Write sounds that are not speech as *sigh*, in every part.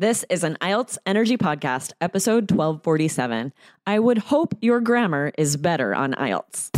This is an IELTS Energy Podcast, episode 1247. I would hope your grammar is better on IELTS.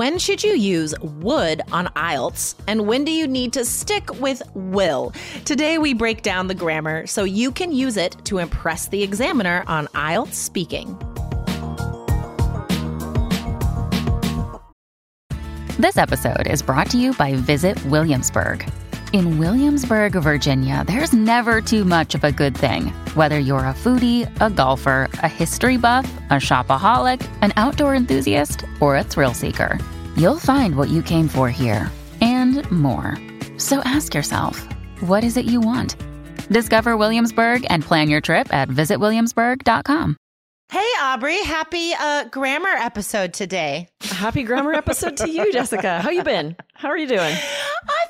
When should you use would on IELTS and when do you need to stick with will? Today we break down the grammar so you can use it to impress the examiner on IELTS speaking. This episode is brought to you by Visit Williamsburg. In Williamsburg, Virginia, there's never too much of a good thing. Whether you're a foodie, a golfer, a history buff, a shopaholic, an outdoor enthusiast, or a thrill seeker, you'll find what you came for here and more. So ask yourself, what is it you want? Discover Williamsburg and plan your trip at visitwilliamsburg.com. Hey Aubrey, happy uh, grammar episode today. Happy grammar episode to you, Jessica. How you been? How are you doing? *laughs* I've been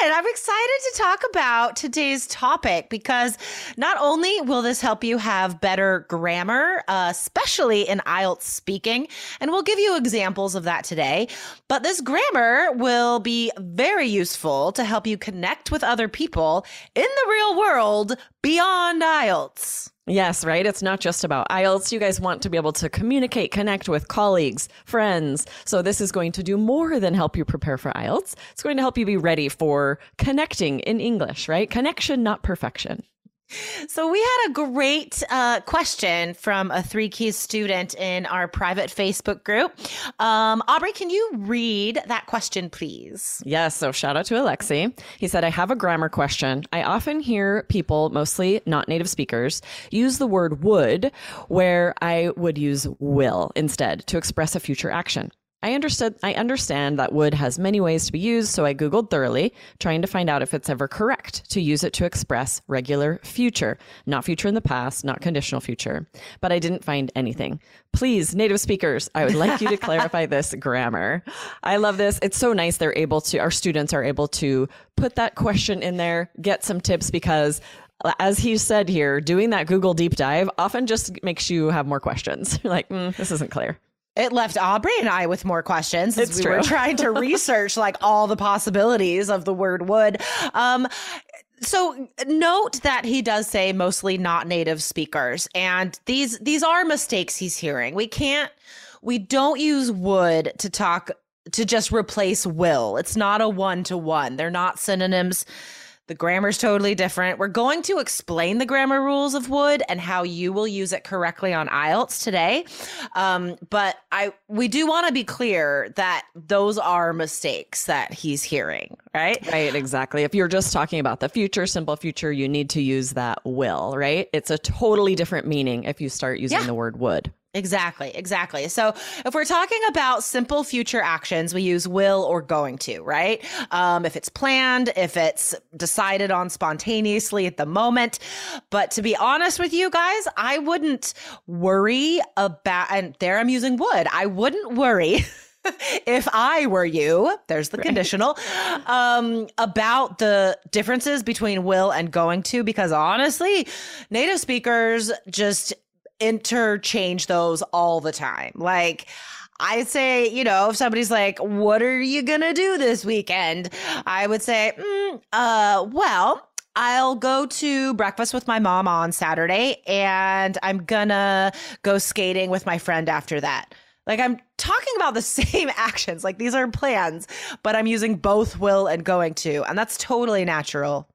good. I'm excited to talk about today's topic because not only will this help you have better grammar, uh, especially in IELTS speaking, and we'll give you examples of that today, but this grammar will be very useful to help you connect with other people in the real world beyond IELTS. Yes, right. It's not just about IELTS. You guys want to be able to communicate, connect with colleagues, friends. So this is going to do more than help you prepare for IELTS. It's going to help you be ready for connecting in English, right? Connection, not perfection. So we had a great uh, question from a Three Keys student in our private Facebook group. Um, Aubrey, can you read that question, please? Yes. So shout out to Alexi. He said, I have a grammar question. I often hear people, mostly not native speakers, use the word would where I would use will instead to express a future action. I understood I understand that would has many ways to be used, so I googled thoroughly, trying to find out if it's ever correct to use it to express regular future, not future in the past, not conditional future. But I didn't find anything. Please, native speakers, I would like you to clarify this *laughs* grammar. I love this. It's so nice they're able to our students are able to put that question in there, get some tips because as he said here, doing that Google deep dive often just makes you have more questions. *laughs* You're like, mm, this isn't clear. It left Aubrey and I with more questions as It's we true. were trying to *laughs* research like all the possibilities of the word would. Um, so note that he does say mostly not native speakers, and these these are mistakes he's hearing. We can't, we don't use would to talk to just replace will. It's not a one to one. They're not synonyms. The grammar's totally different. We're going to explain the grammar rules of would and how you will use it correctly on IELTS today. Um, but I we do want to be clear that those are mistakes that he's hearing, right? Right, exactly. If you're just talking about the future, simple future, you need to use that will, right? It's a totally different meaning if you start using Yeah. the word would. Exactly, exactly. So if we're talking about simple future actions, we use will or going to, right? Um, if it's planned, if it's decided on spontaneously at the moment. But to be honest with you guys, I wouldn't worry about, and there I'm using would, I wouldn't worry. *laughs* if I were you, there's the conditional, um, about the differences between will and going to, because honestly, native speakers just interchange those all the time. Like, I say, you know, if somebody's like, "What are you gonna do this weekend?" I would say, mm, "Uh, well." I'll go to breakfast with my mom on Saturday and I'm gonna go skating with my friend after that. Like I'm talking about the *laughs* same actions. Like these are plans, but I'm using both will and going to, and that's totally natural.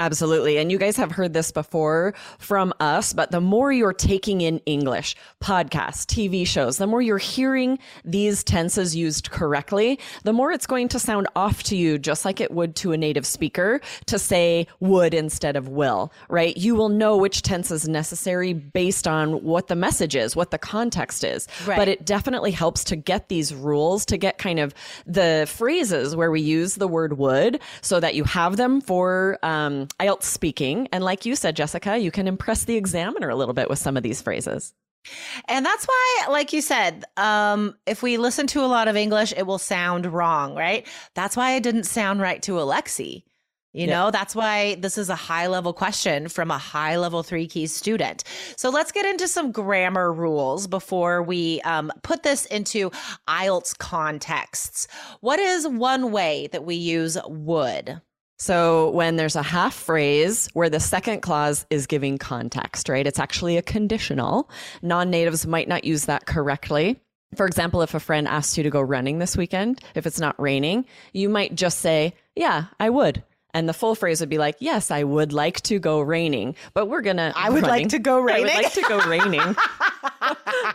Absolutely. And you guys have heard this before from us, but the more you're taking in English, podcasts, TV shows, the more you're hearing these tenses used correctly, the more it's going to sound off to you, just like it would to a native speaker to say would instead of will, right? You will know which tense is necessary based on what the message is, what the context is. Right. But it definitely helps to get these rules, to get kind of the phrases where we use the word would so that you have them for, um, IELTS speaking. And like you said, Jessica, you can impress the examiner a little bit with some of these phrases. And that's why, like you said, um, if we listen to a lot of English, it will sound wrong, right? That's why it didn't sound right to Alexi. You know, that's why this is a high level question from a high level three keys student. So let's get into some grammar rules before we um, put this into IELTS contexts. What is one way that we use would? So when there's a half phrase where the second clause is giving context, right? It's actually a conditional. Non natives might not use that correctly. For example, if a friend asks you to go running this weekend, if it's not raining, you might just say, Yeah, I would. And the full phrase would be like, Yes, I would like to go raining, but we're going to. I would like to go raining. I would like to go raining.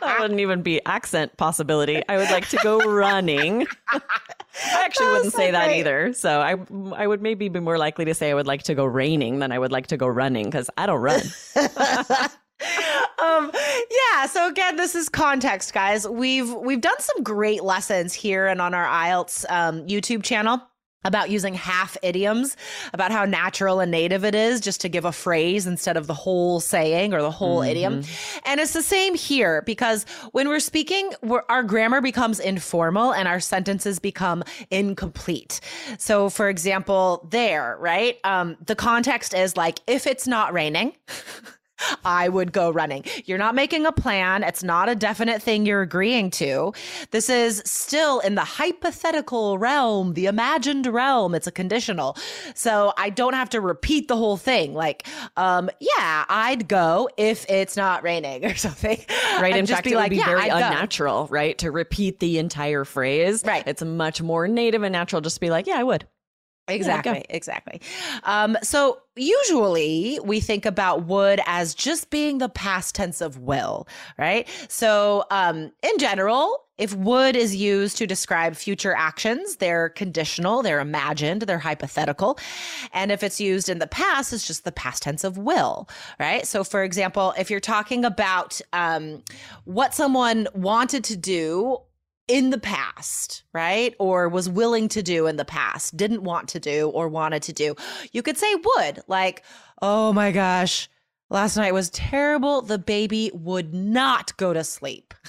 that wouldn't even be accent possibility. I would like to go running. *laughs* I actually wouldn't so say that great. either. So I I would maybe be more likely to say I would like to go raining than I would like to go running because I don't run. *laughs* *laughs* um yeah so again this is context guys we've we've done some great lessons here and on our ielts um, youtube channel about using half idioms about how natural and native it is just to give a phrase instead of the whole saying or the whole idiom. And it's the same here because when we're speaking we're, our grammar becomes informal and our sentences become incomplete. So for example there right? Um, the context is like if it's not raining *laughs* I would go running. You're not making a plan. It's not a definite thing you're agreeing to. This is still in the hypothetical realm, the imagined realm. It's a conditional. So I don't have to repeat the whole thing. Like, um, yeah, I'd go if it's not raining or *laughs* something. Right. In just fact, it would be yeah, very I'd go. unnatural, right? To repeat the entire phrase. Right. It's much more native and natural just to be like, yeah, I would. Exactly, exactly. Um, so usually we think about would as just being the past tense of will, right? So um, in general, if would is used to describe future actions, they're conditional, they're imagined, they're hypothetical. And if it's used in the past, it's just the past tense of will, right? So for example, if you're talking about um, what someone wanted to do in the past, right? Or was willing to do in the past, didn't want to do or wanted to do. You could say would, like, oh my gosh, last night was terrible. The baby would not go to sleep. *laughs*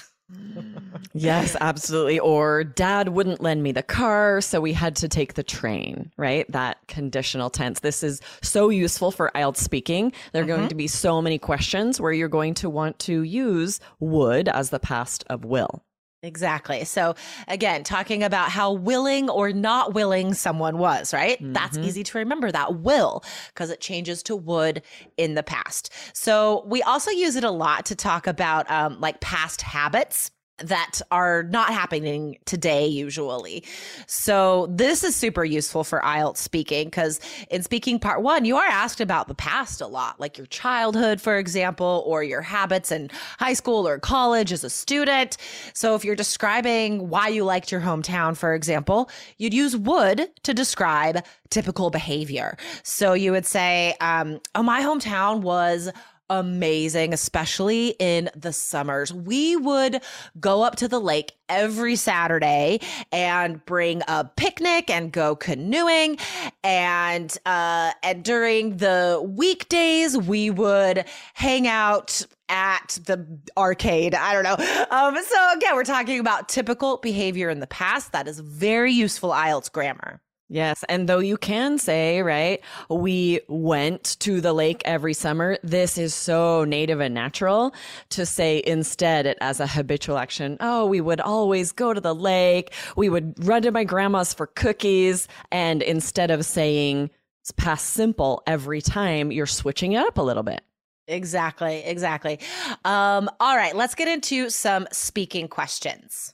Yes, absolutely. Or dad wouldn't lend me the car, so we had to take the train, right? That conditional tense. This is so useful for IELTS speaking. There are going mm-hmm. to be so many questions where you're going to want to use would as the past of will. Exactly. So again, talking about how willing or not willing someone was, right? That's easy to remember that will because it changes to would in the past. So we also use it a lot to talk about um, like past habits that are not happening today usually. So this is super useful for IELTS speaking because in speaking part one, you are asked about the past a lot, like your childhood, for example, or your habits in high school or college as a student. So if you're describing why you liked your hometown, for example, you'd use would to describe typical behavior. So you would say, um, oh, my hometown was amazing, especially in the summers. We would go up to the lake every Saturday and bring a picnic and go canoeing. And uh, and during the weekdays, we would hang out at the arcade. I don't know. Um, so again, we're talking about typical behavior in the past. That is very useful IELTS grammar. Yes. And though you can say, right, we went to the lake every summer, this is so native and natural to say instead it as a habitual action. Oh, we would always go to the lake. We would run to my grandma's for cookies. And instead of saying past simple every time, you're switching it up a little bit. Exactly, exactly. Um, all right, let's get into some speaking questions.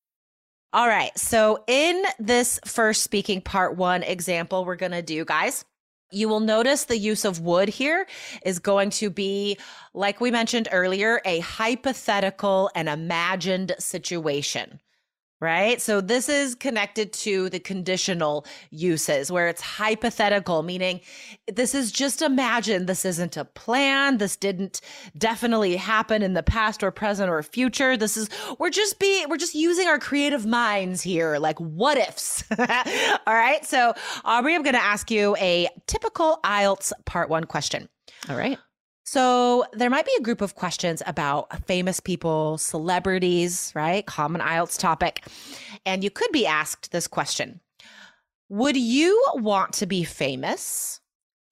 All right. So, in this first speaking part one example, we're going to do, guys, you will notice the use of would here is going to be, like we mentioned earlier, a hypothetical and imagined situation right? So this is connected to the conditional uses where it's hypothetical, meaning this is just imagine. This isn't a plan. This didn't definitely happen in the past or present or future. This is, we're just being, we're just using our creative minds here, like what ifs. *laughs* All right. So Aubrey, I'm going to ask you a typical IELTS part one question. All right. So there might be a group of questions about famous people, celebrities, right? Common IELTS topic. And you could be asked this question Would you want to be famous?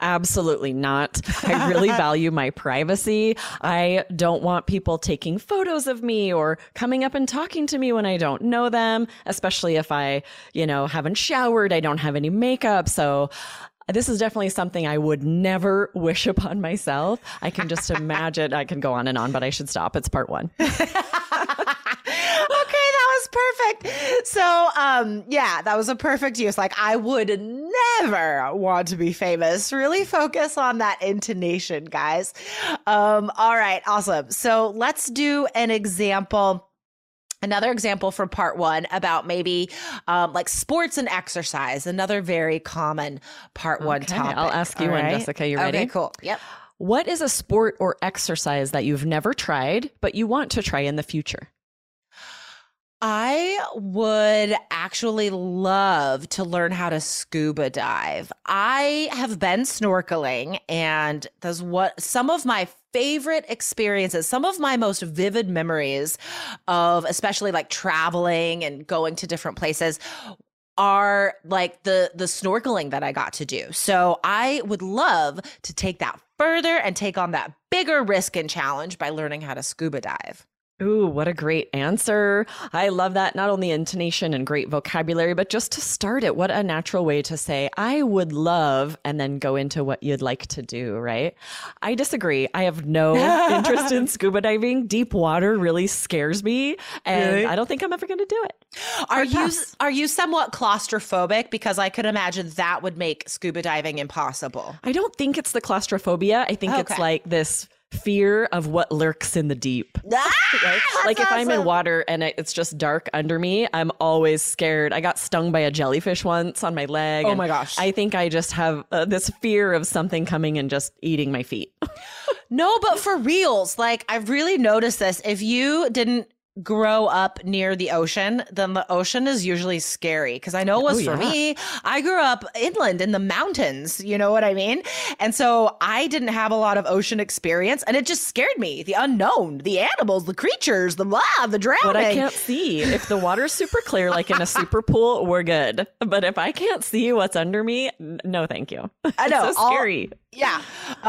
Absolutely not. I really *laughs* value my privacy. I don't want people taking photos of me or coming up and talking to me when I don't know them, especially if I, you know, haven't showered, I don't have any makeup. So this is definitely something I would never wish upon myself. I can just *laughs* imagine. I can go on and on, but I should stop. It's part one. *laughs* okay, that was perfect. So, um, yeah, that was a perfect use. Like, I would never want to be famous. Really focus on that intonation, guys. Um, all right, awesome. So, let's do an example Another example from part one about maybe um, like sports and exercise, another very common part one topic. I'll ask you All one, right? Jessica. You ready? Okay, cool. Yep. What is a sport or exercise that you've never tried, but you want to try in the future? I would actually love to learn how to scuba dive. I have been snorkeling and that's what some of my favorite experiences, some of my most vivid memories of especially like traveling and going to different places are like the the snorkeling that I got to do. So I would love to take that further and take on that bigger risk and challenge by learning how to scuba dive. Ooh, what a great answer. I love that. Not only intonation and great vocabulary, but just to start it, what a natural way to say, I would love, and then go into what you'd like to do, right? I disagree. I have no *laughs* interest in scuba diving. Deep water really scares me, and Really? I don't think I'm ever going to do it. Are you are you somewhat claustrophobic? Because I could imagine that would make scuba diving impossible. I don't think it's the claustrophobia. I think it's like this fear of what lurks in the deep. *laughs* right? Like if I'm in water and it's just dark under me, I'm always scared. I got stung by a jellyfish once on my leg. Oh my gosh. I think I just have uh, this fear of something coming and just eating my feet. *laughs* No, but for reals, like I've really noticed this. If you didn't grow up near the ocean, then the ocean is usually scary. Because I know it was Oh, for yeah. me. I grew up inland in the mountains. You know what I mean? And so I didn't have a lot of ocean experience, and it just scared me. The unknown, the animals, the creatures, the blah, the drowning. But I can't see. If the water's super clear, like in a super pool, we're good. But if I can't see what's under me, no, thank you. I *laughs* know, It's so all- scary. Yeah.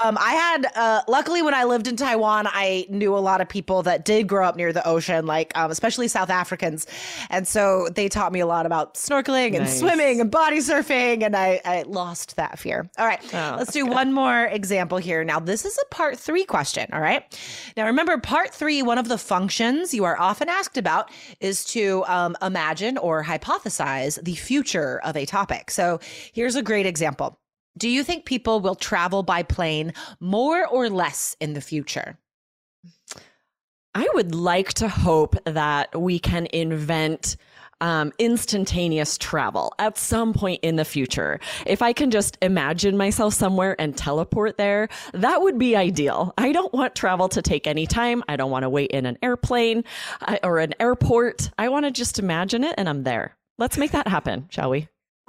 Um, I had, uh, luckily, when I lived in Taiwan, I knew a lot of people that did grow up near the ocean, like, um, especially South Africans. And so they taught me a lot about snorkeling and Nice. swimming and body surfing. And I, I lost that fear. All right. Oh, let's do one more example here. Now, this is a part three question. All right. Now, remember, part three, one of the functions you are often asked about is to um, imagine or hypothesize the future of a topic. So here's a great example. Do you think people will travel by plane more or less in the future? I would like to hope that we can invent um, instantaneous travel at some point in the future. If I can just imagine myself somewhere and teleport there, that would be ideal. I don't want travel to take any time. I don't want to wait in an airplane uh, or an airport. I want to just imagine it and I'm there. Let's make that happen, shall we? *laughs*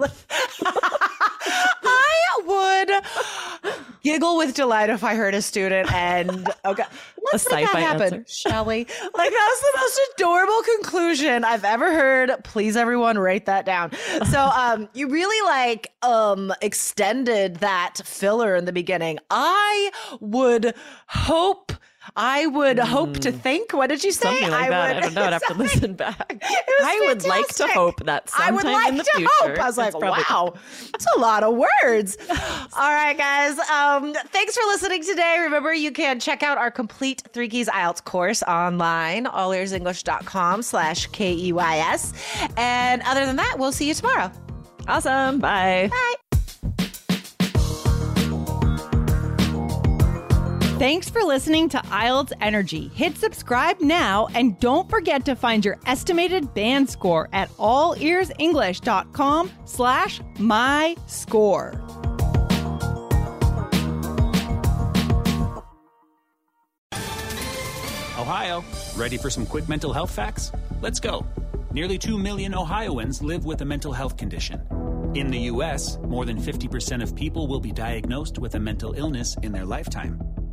I would giggle with delight if I heard a student and okay, let's make that happen, answer. shall we? Like that was the most adorable conclusion I've ever heard. Please, everyone, write that down. So, *laughs* um, you really like um extended that filler in the beginning. I would hope. I would hope to think. What did you say? Something like I that. would, I don't know. I'd have to *laughs* listen back. *laughs* I would like to hope that I would like in the to future. hope. I was like, wow, that's a lot of words. *laughs* All right, guys. Um, thanks for listening today. Remember, you can check out our complete Three Keys IELTS course online, allearsenglish.com slash K-E-Y-S. And other than that, we'll see you tomorrow. Awesome. Bye. Bye. Thanks for listening to IELTS Energy. Hit subscribe now and don't forget to find your estimated band score at allearsenglish.com slash my score. Ohio, ready for some quick mental health facts? Let's go. Nearly 2 million Ohioans live with a mental health condition. In the U.S., more than 50% of people will be diagnosed with a mental illness in their lifetime.